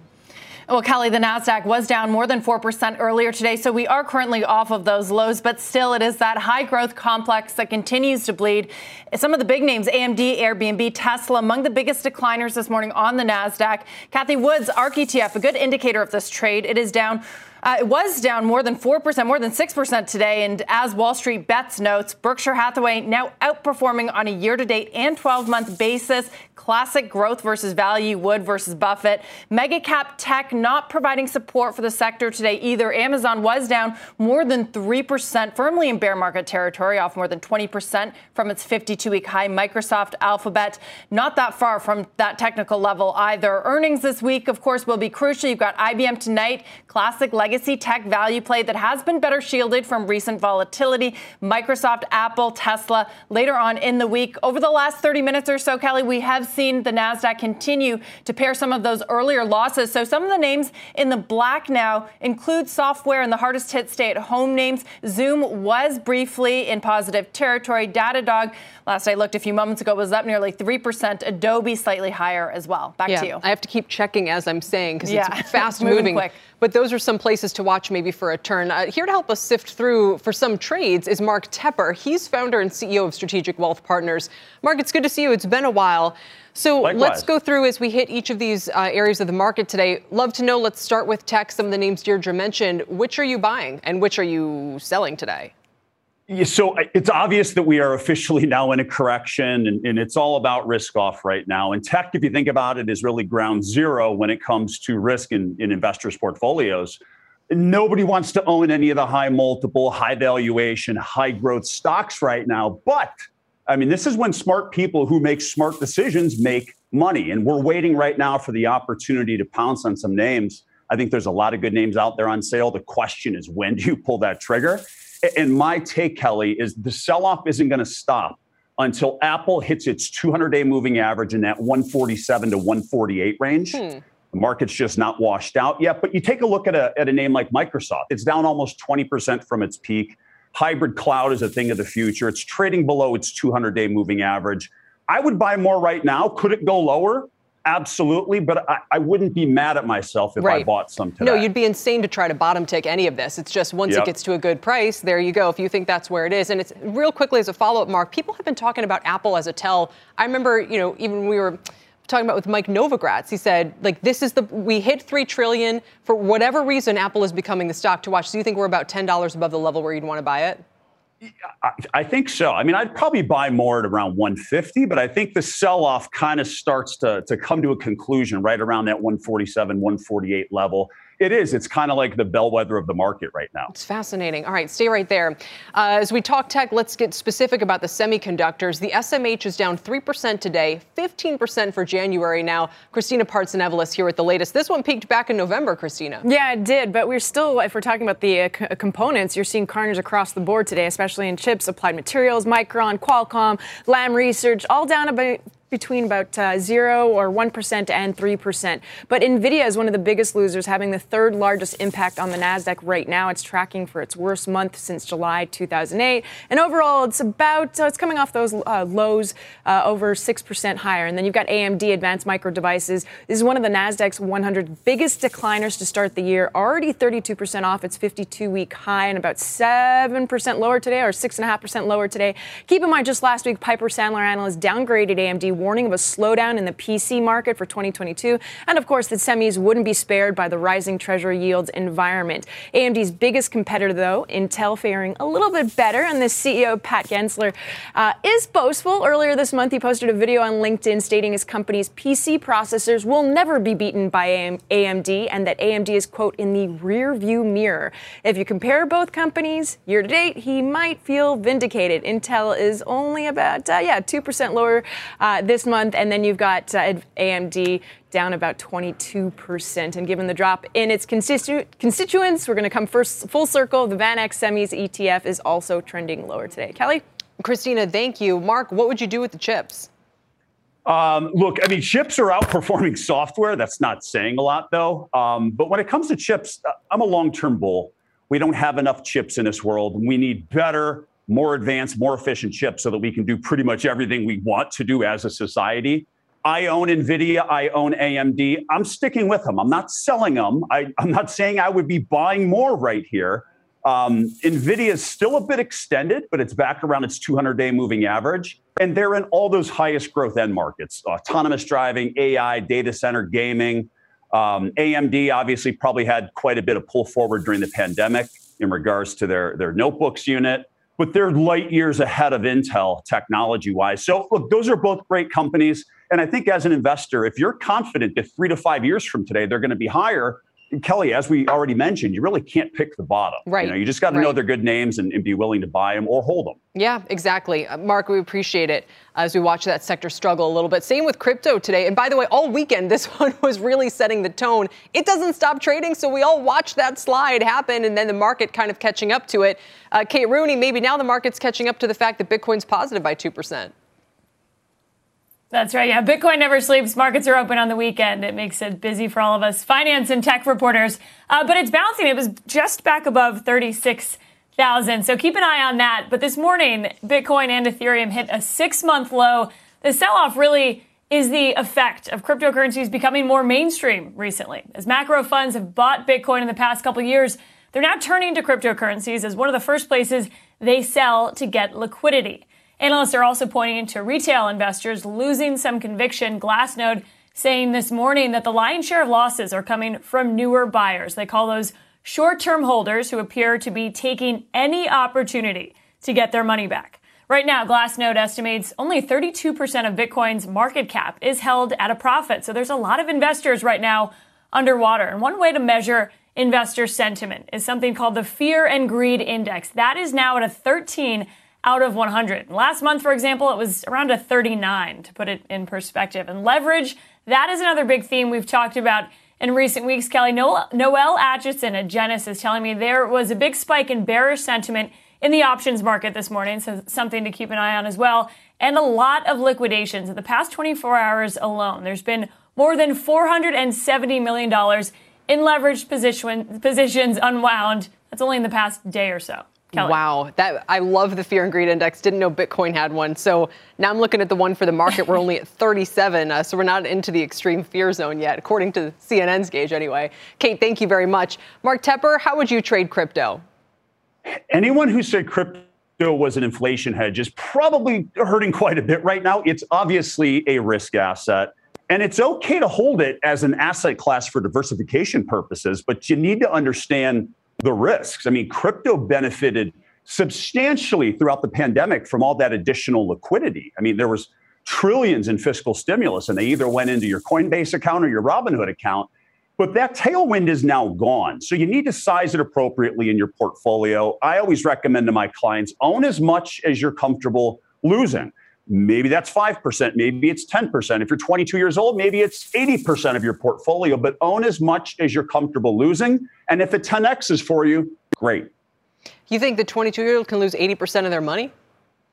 Well, Kelly, the Nasdaq was down more than 4% earlier today, so we are currently off of those lows, but still it is that high growth complex that continues to bleed. Some of the big names, AMD, Airbnb, Tesla, among the biggest decliners this morning on the Nasdaq. Cathie Wood's, ARK ETF, a good indicator of this trade. It is down uh, it was down more than 4%, more than 6% today. And as Wall Street Bets notes, Berkshire Hathaway now outperforming on a year to date and 12 month basis. Classic growth versus value, Wood versus Buffett. Mega cap tech not providing support for the sector today either. Amazon was down more than 3%, firmly in bear market territory, off more than 20% from its 52 week high. Microsoft, Alphabet, not that far from that technical level either. Earnings this week, of course, will be crucial. You've got IBM tonight, classic legacy tech value play that has been better shielded from recent volatility. Microsoft, Apple, Tesla later on in the week. Over the last 30 minutes or so, Kelly, we have seen the NASDAQ continue to pare some of those earlier losses. So some of the names in the black now include software and the hardest hit stay at home names. Zoom was briefly in positive territory. Datadog, last I looked a few moments ago, was up nearly 3%. Adobe slightly higher as well. Back yeah, to you. I have to keep checking as I'm saying because Yeah. it's fast Moving moving. quick. But those are some places to watch maybe for a turn. Uh, here to help us sift through for some trades is Mark Tepper. He's founder and CEO of Strategic Wealth Partners. Mark, it's good to see you. It's been a while. So Likewise. let's go through as we hit each of these uh, areas of the market today. Love to know. Let's start with tech. Some of the names Deirdre mentioned. Which are you buying and which are you selling today? So it's obvious that we are officially now in a correction, and, and it's all about risk off right now. And tech, if you think about it, is really ground zero when it comes to risk in, in investors' portfolios. Nobody wants to own any of the high multiple, high valuation, high growth stocks right now. But I mean, this is when smart people who make smart decisions make money. And we're waiting right now for the opportunity to pounce on some names. I think there's a lot of good names out there on sale. The question is, when do you pull that trigger? And my take, Kelly, is the sell off isn't going to stop until Apple hits its 200 day moving average in that 147 to 148 range. Hmm. The market's just not washed out yet. But you take a look at a, at a name like Microsoft, it's down almost 20% from its peak. Hybrid cloud is a thing of the future. It's trading below its 200 day moving average. I would buy more right now. Could it go lower? Absolutely. But I, I wouldn't be mad at myself if I bought some today. No, you'd be insane to try to bottom tick any of this. It's just once Yep. it gets to a good price, there you go. If you think that's where it is, and it's real quickly as a follow-up, Mark. People have been talking about Apple as a tell. I remember, you know, even when we were talking about with Mike Novogratz, he said like this is the we hit three trillion for whatever reason. Apple is becoming the stock to watch. Do you think we're about ten dollars above the level where you'd want to buy it? I, think so. I mean, I'd probably buy more at around 150, but I think the sell off kind of starts to, to come to a conclusion right around that 147, 148 level. It is. It's kind of like the bellwether of the market right now. It's fascinating. All right, stay right there. Uh, as we talk tech, let's get specific about the semiconductors. The SMH is down 3% today, 15% for January now. Christina Partsinevelos here with the latest. This one peaked back in November, Christina. Yeah, it did, but we're still, if we're talking about the uh, c- components, you're seeing carnage across the board today, especially in chips, applied materials, Micron, Qualcomm, Lam Research, all down about between about uh, 0 or 1% and 3%. But Nvidia is one of the biggest losers, having the third largest impact on the Nasdaq right now. It's tracking for its worst month since July 2008. And overall, it's about uh, it's coming off those uh, lows uh, over 6% higher. And then you've got AMD Advanced Micro Devices. This is one of the Nasdaq's 100 biggest decliners to start the year, already 32% off its 52-week high and about 7% lower today or 6.5% lower today. Keep in mind, just last week, Piper Sandler analysts downgraded AMD warning of a slowdown in the PC market for 2022. And of course, the semis wouldn't be spared by the rising treasury yields environment. AMD's biggest competitor, though, Intel, faring a little bit better. And the CEO, Pat Gelsinger, uh, is boastful. Earlier this month, he posted a video on LinkedIn stating his company's PC processors will never be beaten by AMD and that AMD is, quote, in the rear view mirror. If you compare both companies year to date, he might feel vindicated. Intel is only about, uh, yeah, 2% lower uh, this month. And then you've got uh, AMD down about 22%. And given the drop in its constitu- constituents, we're going to come first full circle. The VanEck Semis ETF is also trending lower today. Kelly? Christina, thank you. Mark, what would you do with the chips? Um, look, I mean, chips are outperforming software. That's not saying a lot, though. Um, but when it comes to chips, uh, I'm a long term bull. We don't have enough chips in this world. We need better, more advanced, more efficient chips so that we can do pretty much everything we want to do as a society. I own NVIDIA, I own AMD. I'm sticking with them. I'm not selling them. I, am not saying I would be buying more right here. Um, NVIDIA is still a bit extended, but it's back around its 200 day moving average. And they're in all those highest growth end markets autonomous driving, AI, data center, gaming. Um, AMD obviously probably had quite a bit of pull forward during the pandemic in regards to their, their notebooks unit, but they're light years ahead of Intel technology wise. So, look, those are both great companies. And I think as an investor, if you're confident that three to five years from today, they're going to be higher, Kelly, as we already mentioned, you really can't pick the bottom. Right. You know, you just got to right. know they're good names and, and, be willing to buy them or hold them. Yeah, exactly. Uh, Mark, we appreciate it as we watch that sector struggle a little bit. Same with crypto today. And by the way, all weekend, this one was really setting the tone. It doesn't stop trading, so we all watch that slide happen and then the market kind of catching up to it. Uh, Kate Rooney, maybe now the market's catching up to the fact that Bitcoin's positive by 2%. That's right. Yeah. Bitcoin never sleeps. Markets are open on the weekend. It makes it busy for all of us finance and tech reporters. Uh, but it's bouncing. It was just back above 36,000. So keep an eye on that. But this morning, Bitcoin and Ethereum hit a six month low. The sell off really is the effect of cryptocurrencies becoming more mainstream recently. As macro funds have bought Bitcoin in the past couple years, they're now turning to cryptocurrencies as one of the first places they sell to get liquidity. Analysts are also pointing to retail investors losing some conviction. Glassnode saying this morning that the lion's share of losses are coming from newer buyers. They call those short-term holders who appear to be taking any opportunity to get their money back. Right now, Glassnode estimates only 32% of Bitcoin's market cap is held at a profit. So there's a lot of investors right now underwater. And one way to measure investor sentiment is something called the Fear and Greed Index. That is now at a 13 out of 100. Last month, for example, it was around a 39 to put it in perspective. And leverage, that is another big theme we've talked about in recent weeks. Kelly, Noelle, Noelle Acheson at Genesis telling me there was a big spike in bearish sentiment in the options market this morning, so something to keep an eye on as well. And a lot of liquidations in the past 24 hours alone. There's been more than $470 million in leveraged position, positions unwound. That's only in the past day or so. Kelly. Wow, that I love the fear and greed index. Didn't know Bitcoin had one. So now I'm looking at the one for the market. We're only at 37, uh, so we're not into the extreme fear zone yet, according to CNN's gauge, anyway. Kate, thank you very much. Mark Tepper, how would you trade crypto? Anyone who said crypto was an inflation hedge is probably hurting quite a bit right now. It's obviously a risk asset. And it's okay to hold it as an asset class for diversification purposes, but you need to understand the risks. I mean, crypto benefited substantially throughout the pandemic from all that additional liquidity. I mean, there was trillions in fiscal stimulus, and they either went into your Coinbase account or your Robinhood account. But that tailwind is now gone. So you need to size it appropriately in your portfolio. I always recommend to my clients own as much as you're comfortable losing. Maybe that's 5%, maybe it's 10%. If you're 22 years old, maybe it's 80% of your portfolio, but own as much as you're comfortable losing. And if it 10x is for you, great. You think the 22 year old can lose 80% of their money?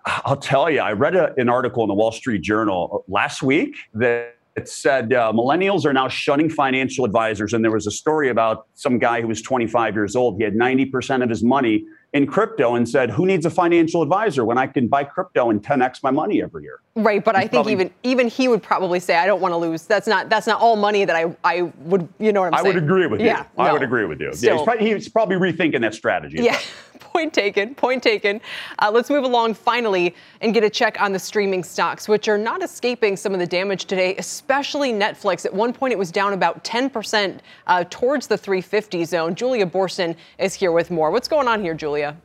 I'll tell you, I read a, an article in the Wall Street Journal last week that said uh, millennials are now shunning financial advisors. And there was a story about some guy who was 25 years old. He had 90% of his money in crypto and said, "Who needs a financial advisor when I can buy crypto and 10x my money every year?" Right, but He's I think probably, even even he would probably say, "I don't want to lose. That's not that's not all money that I I would you know what I'm I saying." I would agree with you. Yeah, I would agree with you. Yeah, he's, probably, he's, probably, rethinking that strategy. Yeah. Point taken. Point taken. Uh, let's move along finally and get a check on the streaming stocks, which are not escaping some of the damage today, especially Netflix. At one point, it was down about 10% uh, towards the 350 zone. Julia Boorstin is here with more. What's going on here, Julia?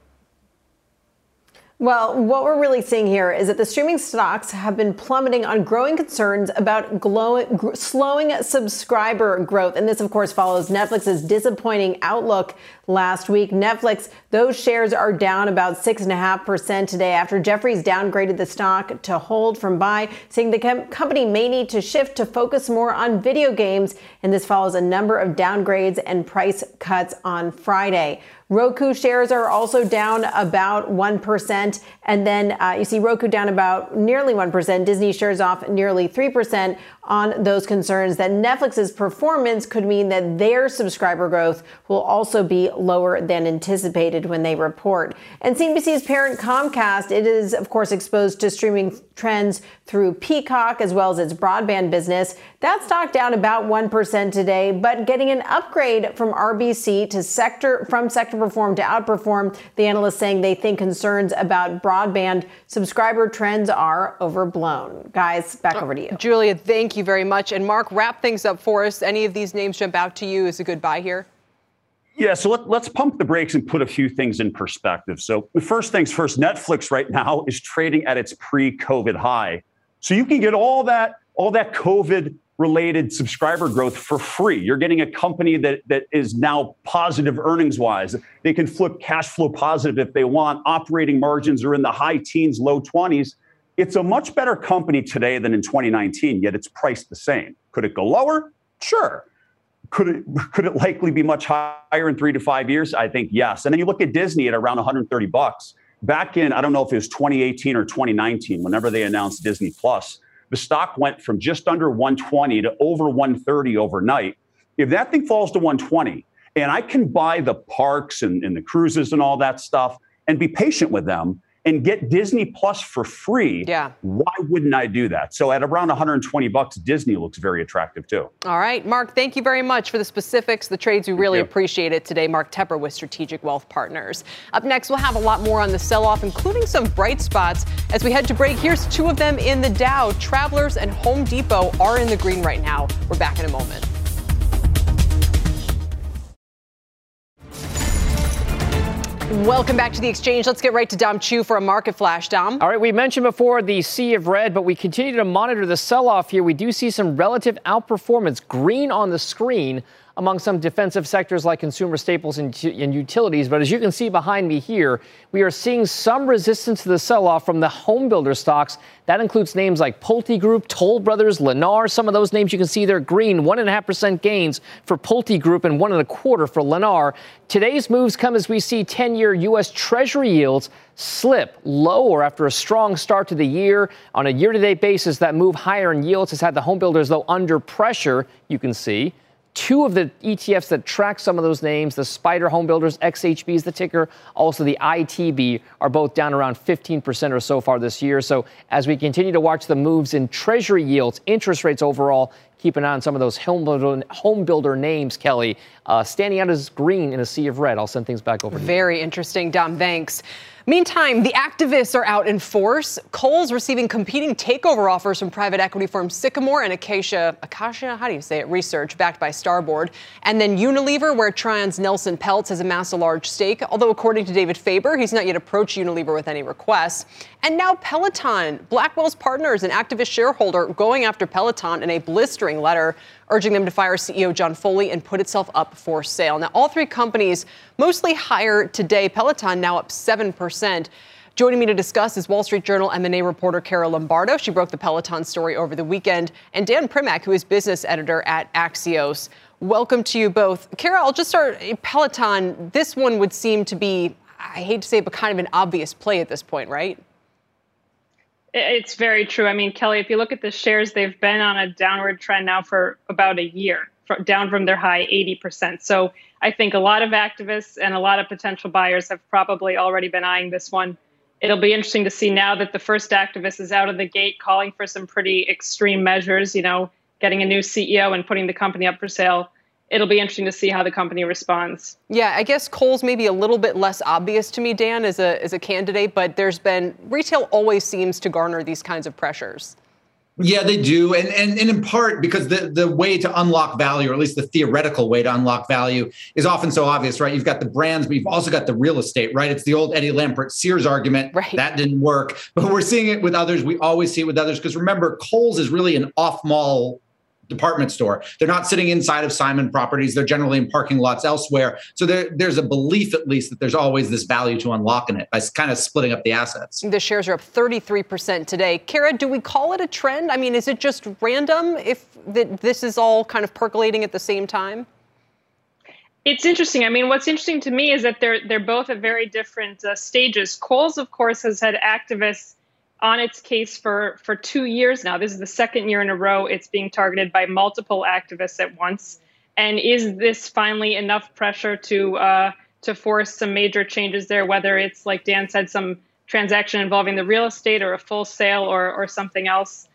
Well, what we're really seeing here is that the streaming stocks have been plummeting on growing concerns about glowing, gr- slowing subscriber growth. And this, of course, follows Netflix's disappointing outlook last week. Netflix, those shares are down about 6.5% today after Jefferies downgraded the stock to hold from buy, saying the com- company may need to shift to focus more on video games. And this follows a number of downgrades and price cuts on Friday. Roku shares are also down about 1%. And then uh, you see Roku down about nearly 1%. Disney shares off nearly 3% on those concerns that Netflix's performance could mean that their subscriber growth will also be lower than anticipated when they report. And CNBC's parent Comcast, it is of course exposed to streaming trends through Peacock as well as its broadband business. That stock down about 1% today, but getting an upgrade from RBC to sector from sector perform to outperform. The analysts saying they think concerns about broadband subscriber trends are overblown. Guys, back oh, over to you. Julia, thank you very much. And Mark, wrap things up for us. Any of these names jump out to you as a good buy here? Yeah, so let, let's pump the brakes and put a few things in perspective. So, the first things first, Netflix right now is trading at its pre-COVID high. So you can get all that all that COVID related subscriber growth for free. You're getting a company that that is now positive earnings wise. They can flip cash flow positive if they want. Operating margins are in the high teens, low 20s. It's a much better company today than in 2019, yet it's priced the same. Could it go lower? Sure. Could it could it likely be much higher in three to five years? I think yes. And then you look at Disney at around 130 bucks. Back in I don't know if it was 2018 or 2019, whenever they announced Disney Plus, the stock went from just under 120 to over 130 overnight. If that thing falls to 120, and I can buy the parks and, and the cruises and all that stuff and be patient with them, and get Disney Plus for free, yeah. why wouldn't I do that? So at around 120 bucks, Disney looks very attractive too. All right, Mark, thank you very much for the specifics, the trades. We really appreciate it today. Mark Tepper with Strategic Wealth Partners. Up next, we'll have a lot more on the sell-off, including some bright spots. As we head to break, here's two of them in the Dow. Travelers and Home Depot are in the green right now. We're back in a moment. Welcome back to the exchange. Let's get right to Dom Chu for a market flash. Dom. All right, we mentioned before the sea of red, but we continue to monitor the sell off here. We do see some relative outperformance, green on the screen among some defensive sectors like consumer staples and, and, utilities. But as you can see behind me here, we are seeing some resistance to the sell off from the home builder stocks. That includes names like Pulte Group, Toll Brothers, Lennar. Some of those names you can see they're green, 1.5% gains for Pulte Group and one and a quarter for Lennar. Today's moves come as we see 10 year U.S. Treasury yields slip lower after a strong start to the year. On a year to date basis, that move higher in yields has had the home builders, though, under pressure, you can see. Two of the ETFs that track some of those names, the SPDR Home Builders, XHB is the ticker, also the ITB, are both down around 15% or so far this year. So as we continue to watch the moves in Treasury yields, interest rates overall, keep an eye on some of those home builder, home builder names, Kelly, uh, standing out as green in a sea of red. I'll send things back over. Very interesting, Dom. Thanks. Meantime, the activists are out in force. Kohl's receiving competing takeover offers from private equity firms Sycamore and Acacia, Acacia, how do you say it, research backed by Starboard. And then Unilever, where Trian's Nelson Peltz has amassed a large stake, although according to David Faber, he's not yet approached Unilever with any requests. And now Peloton, Blackwell's partner is an activist shareholder, going after Peloton in a blistering letter urging them to fire CEO John Foley and put itself up for sale. Now, all three companies mostly higher today. Peloton now up 7%. Joining me to discuss is Wall Street Journal M&A reporter Cara Lombardo. She broke the Peloton story over the weekend. And Dan Primack, who is business editor at Axios. Welcome to you both. Cara, I'll just start. Peloton, this one would seem to be, I hate to say it, but kind of an obvious play at this point, right? It's very true. I mean, Kelly, if you look at the shares, they've been on a downward trend now for about a year, down from their high 80%. So I think a lot of activists and a lot of potential buyers have probably already been eyeing this one. It'll be interesting to see now that the first activist is out of the gate calling for some pretty extreme measures, you know, getting a new CEO and putting the company up for sale. It'll be interesting to see how the company responds. Yeah, I guess Kohl's maybe a little bit less obvious to me, Dan, as a as a candidate, but there's been retail always seems to garner these kinds of pressures. Yeah, they do. And, and, and in part because the, the way to unlock value, or at least the theoretical way to unlock value, is often so obvious, right? You've got the brands, but you've also got the real estate, right? It's the old Eddie Lampert Sears argument. Right. That didn't work. But we're seeing it with others. We always see it with others. Because remember, Kohl's is really an off mall department store. They're not sitting inside of Simon properties. They're generally in parking lots elsewhere. So there, there's a belief, at least, that there's always this value to unlocking it by kind of splitting up the assets. The shares are up 33% today. Cara, do we call it a trend? I mean, is it just random if this is all kind of percolating at the same time? It's interesting. I mean, what's interesting to me is that they're they're both at very different uh, stages. Kohl's, of course, has had activists on its case for, for two years now. This is the second year in a row it's being targeted by multiple activists at once. And is this finally enough pressure to uh, to force some major changes there? Whether it's like Dan said, some transaction involving the real estate or a full sale or or something else.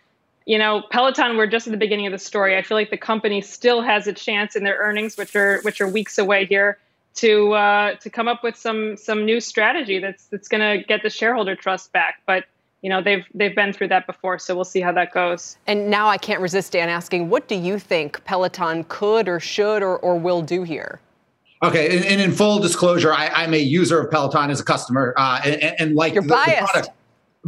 You know, Peloton. We're just at the beginning of the story. I feel like the company still has a chance in their earnings, which are which are weeks away here, to uh, to come up with some some new strategy that's that's going to get the shareholder trust back. But you know they've they've been through that before so we'll see how that goes. And now i can't resist dan asking what do you think peloton could or should or, or will do here? Okay and, and in full disclosure I, am a user of peloton as a customer uh, and, and, like you're the, biased. the product,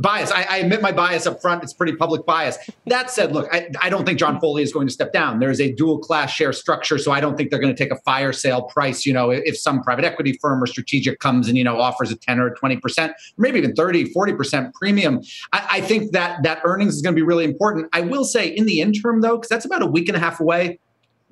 bias. I, I, admit my bias up front. It's pretty public bias. That said, look, I, I, don't think John Foley is going to step down. There is a dual class share structure, so I don't think they're going to take a fire sale price. You know, if some private equity firm or strategic comes and you know offers a 10 or 20 percent, maybe even 30, 40 percent premium, I, I think that that earnings is going to be really important. I will say in the interim though, because that's about a week and a half away.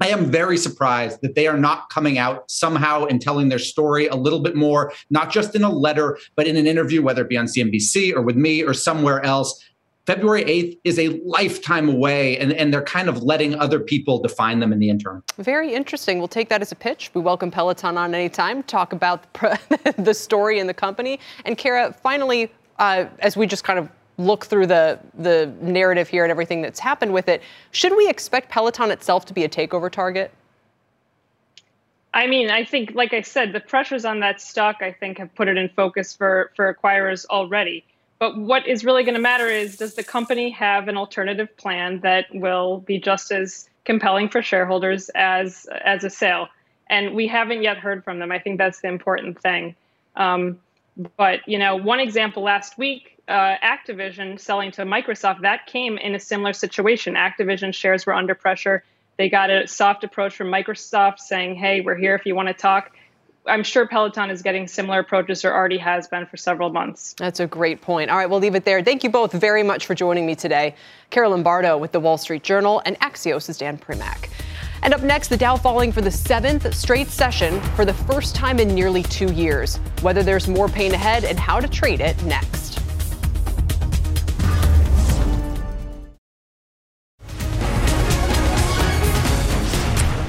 I am very surprised that they are not coming out somehow and telling their story a little bit more, not just in a letter, but in an interview, whether it be on CNBC or with me or somewhere else. February 8th is a lifetime away, and, and they're kind of letting other people define them in the interim. Very interesting. We'll take that as a pitch. We welcome Peloton on anytime, talk about the story and the company. And Cara, finally, uh, as we just kind of look through the the narrative here and everything that's happened with it, should we expect Peloton itself to be a takeover target? I mean, I think, like I said, the pressures on that stock, I think, have put it in focus for for acquirers already. But what is really going to matter is does the company have an alternative plan that will be just as compelling for shareholders as as a sale? And we haven't yet heard from them. I think that's the important thing. Um, but you know, one example last week, uh, Activision selling to Microsoft, that came in a similar situation. Activision shares were under pressure. They got a soft approach from Microsoft saying, "Hey, we're here if you want to talk." I'm sure Peloton is getting similar approaches or already has been for several months. That's a great point. All right, we'll leave it there. Thank you both very much for joining me today. Cara Lombardo with the Wall Street Journal and Axios' is Dan Primack. And up next, the Dow falling for the seventh straight session for the first time in nearly two years. Whether there's more pain ahead and how to trade it next.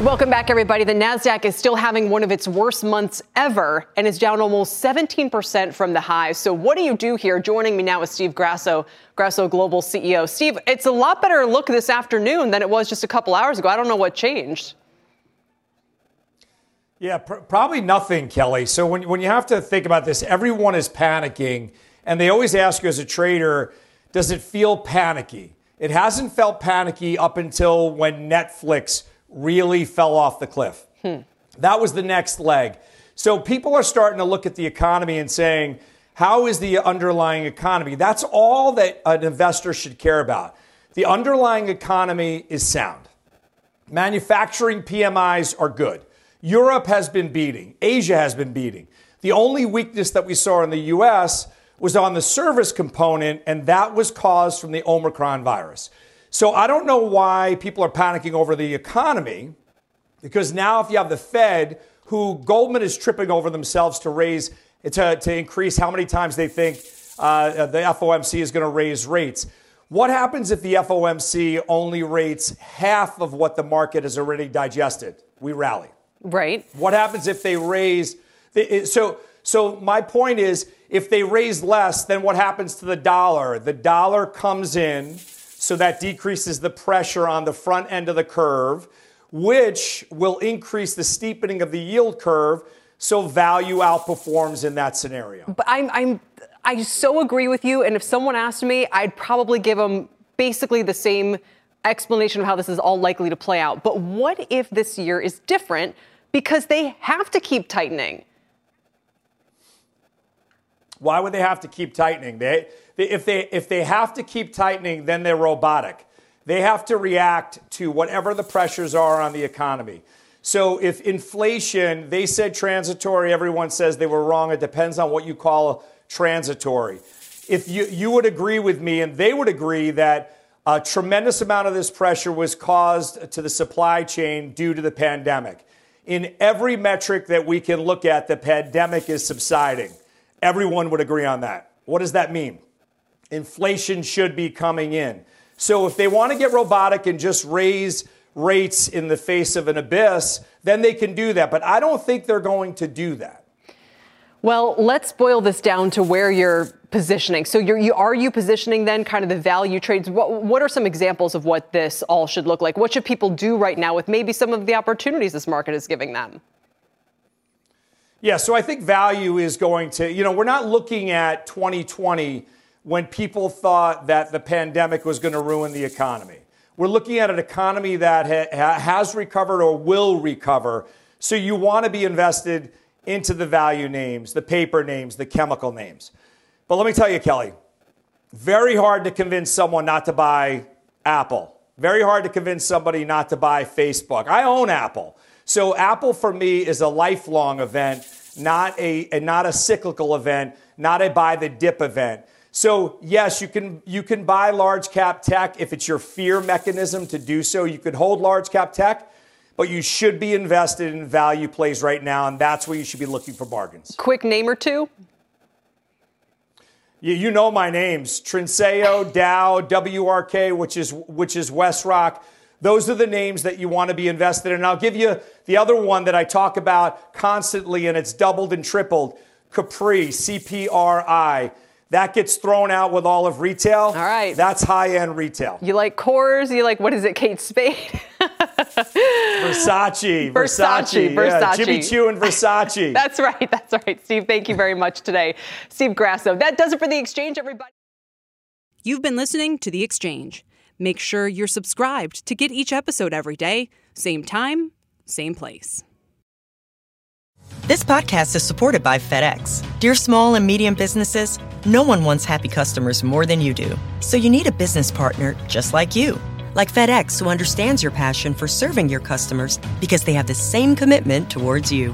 Welcome back, everybody. The NASDAQ is still having one of its worst months ever and is down almost 17% from the high. So, what do you do here? Joining me now is Steve Grasso, Grasso Global CEO. Steve, it's a lot better look this afternoon than it was just a couple hours ago. I don't know what changed. Yeah, pr- probably nothing, Kelly. So, when, when you have to think about this, everyone is panicking. And they always ask you as a trader, does it feel panicky? It hasn't felt panicky up until when Netflix really fell off the cliff. Hmm. That was the next leg. So people are starting to look at the economy and saying, how is the underlying economy? That's all that an investor should care about. The underlying economy is sound. Manufacturing PMIs are good. Europe has been beating, Asia has been beating. The only weakness that we saw in the US was on the service component, and that was caused from the Omicron virus. So I don't know why people are panicking over the economy, because now if you have the Fed, who Goldman is tripping over themselves to raise, to, to increase how many times they think uh, the FOMC is going to raise rates. What happens if the FOMC only rates half of what the market has already digested? We rally. Right. What happens if they raise? So, so my point is, if they raise less, then what happens to the dollar? The dollar comes in so that decreases the pressure on the front end of the curve. which will increase the steepening of the yield curve so value outperforms in that scenario. But I'm, I'm, I so agree with you. And if someone asked me, I'd probably give them basically the same explanation of how this is all likely to play out. But what if this year is different because they have to keep tightening? Why would they have to keep tightening? They, they, if, they, if they have to keep tightening, then they're robotic. They have to react to whatever the pressures are on the economy. So if inflation, they said transitory, everyone says they were wrong. It depends on what you call transitory. If you, you would agree with me, and they would agree that a tremendous amount of this pressure was caused to the supply chain due to the pandemic. In every metric that we can look at, the pandemic is subsiding. Everyone would agree on that. What does that mean? Inflation should be coming in. So if they want to get robotic and just raise rates in the face of an abyss, then they can do that. But I don't think they're going to do that. Well, let's boil this down to where you're positioning. So, you're, you are you positioning then kind of the value trades? What, what are some examples of what this all should look like? What should people do right now with maybe some of the opportunities this market is giving them? Yeah, so I think value is going to, you know, we're not looking at 2020 when people thought that the pandemic was going to ruin the economy. We're looking at an economy that ha- has recovered or will recover. So you want to be invested into the value names, the paper names, the chemical names. But let me tell you, Kelly, very hard to convince someone not to buy Apple. Very hard to convince somebody not to buy Facebook. I own Apple. So Apple for me is a lifelong event, not a, not a cyclical event, not a buy the dip event. So yes, you can you can buy large cap tech if it's your fear mechanism to do so. You could hold large cap tech, but you should be invested in value plays right now, and that's where you should be looking for bargains. Quick name or two. You, you know my names: Trinseo, Dow, WRK, which is which is WestRock. Those are the names that you want to be invested in. And I'll give you the other one that I talk about constantly, and it's doubled and tripled. Capri, CPRI. That gets thrown out with all of retail. All right. That's high end retail. You like Kors? You like, what is it, Kate Spade? Versace, Versace, Versace, yeah, Jimmy Choo and Versace. that's right, that's right. Steve, thank you very much today. Steve Grasso. That does it for The Exchange, everybody. You've been listening to The Exchange. Make sure you're subscribed to get each episode every day, same time, same place. This podcast is supported by FedEx. Dear small and medium businesses, no one wants happy customers more than you do. So you need a business partner just like you. Like FedEx, who understands your passion for serving your customers because they have the same commitment towards you.